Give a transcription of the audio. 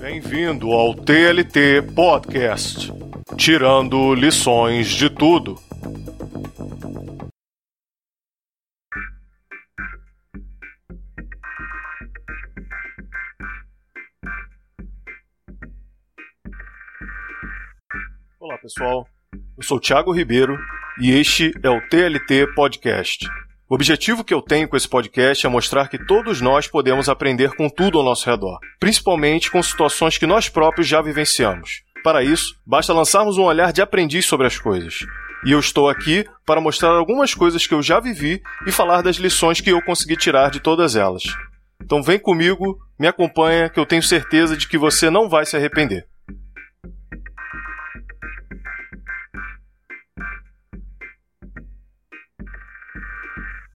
Bem-vindo ao TLT Podcast Tirando lições de tudo. Olá, pessoal. Eu sou Thiago Ribeiro e este é o TLT Podcast. O objetivo que eu tenho com esse podcast é mostrar que todos nós podemos aprender com tudo ao nosso redor, principalmente com situações que nós próprios já vivenciamos. Para isso, basta lançarmos um olhar de aprendiz sobre as coisas. E eu estou aqui para mostrar algumas coisas que eu já vivi e falar das lições que eu consegui tirar de todas elas. Então vem comigo, me acompanha, que eu tenho certeza de que você não vai se arrepender.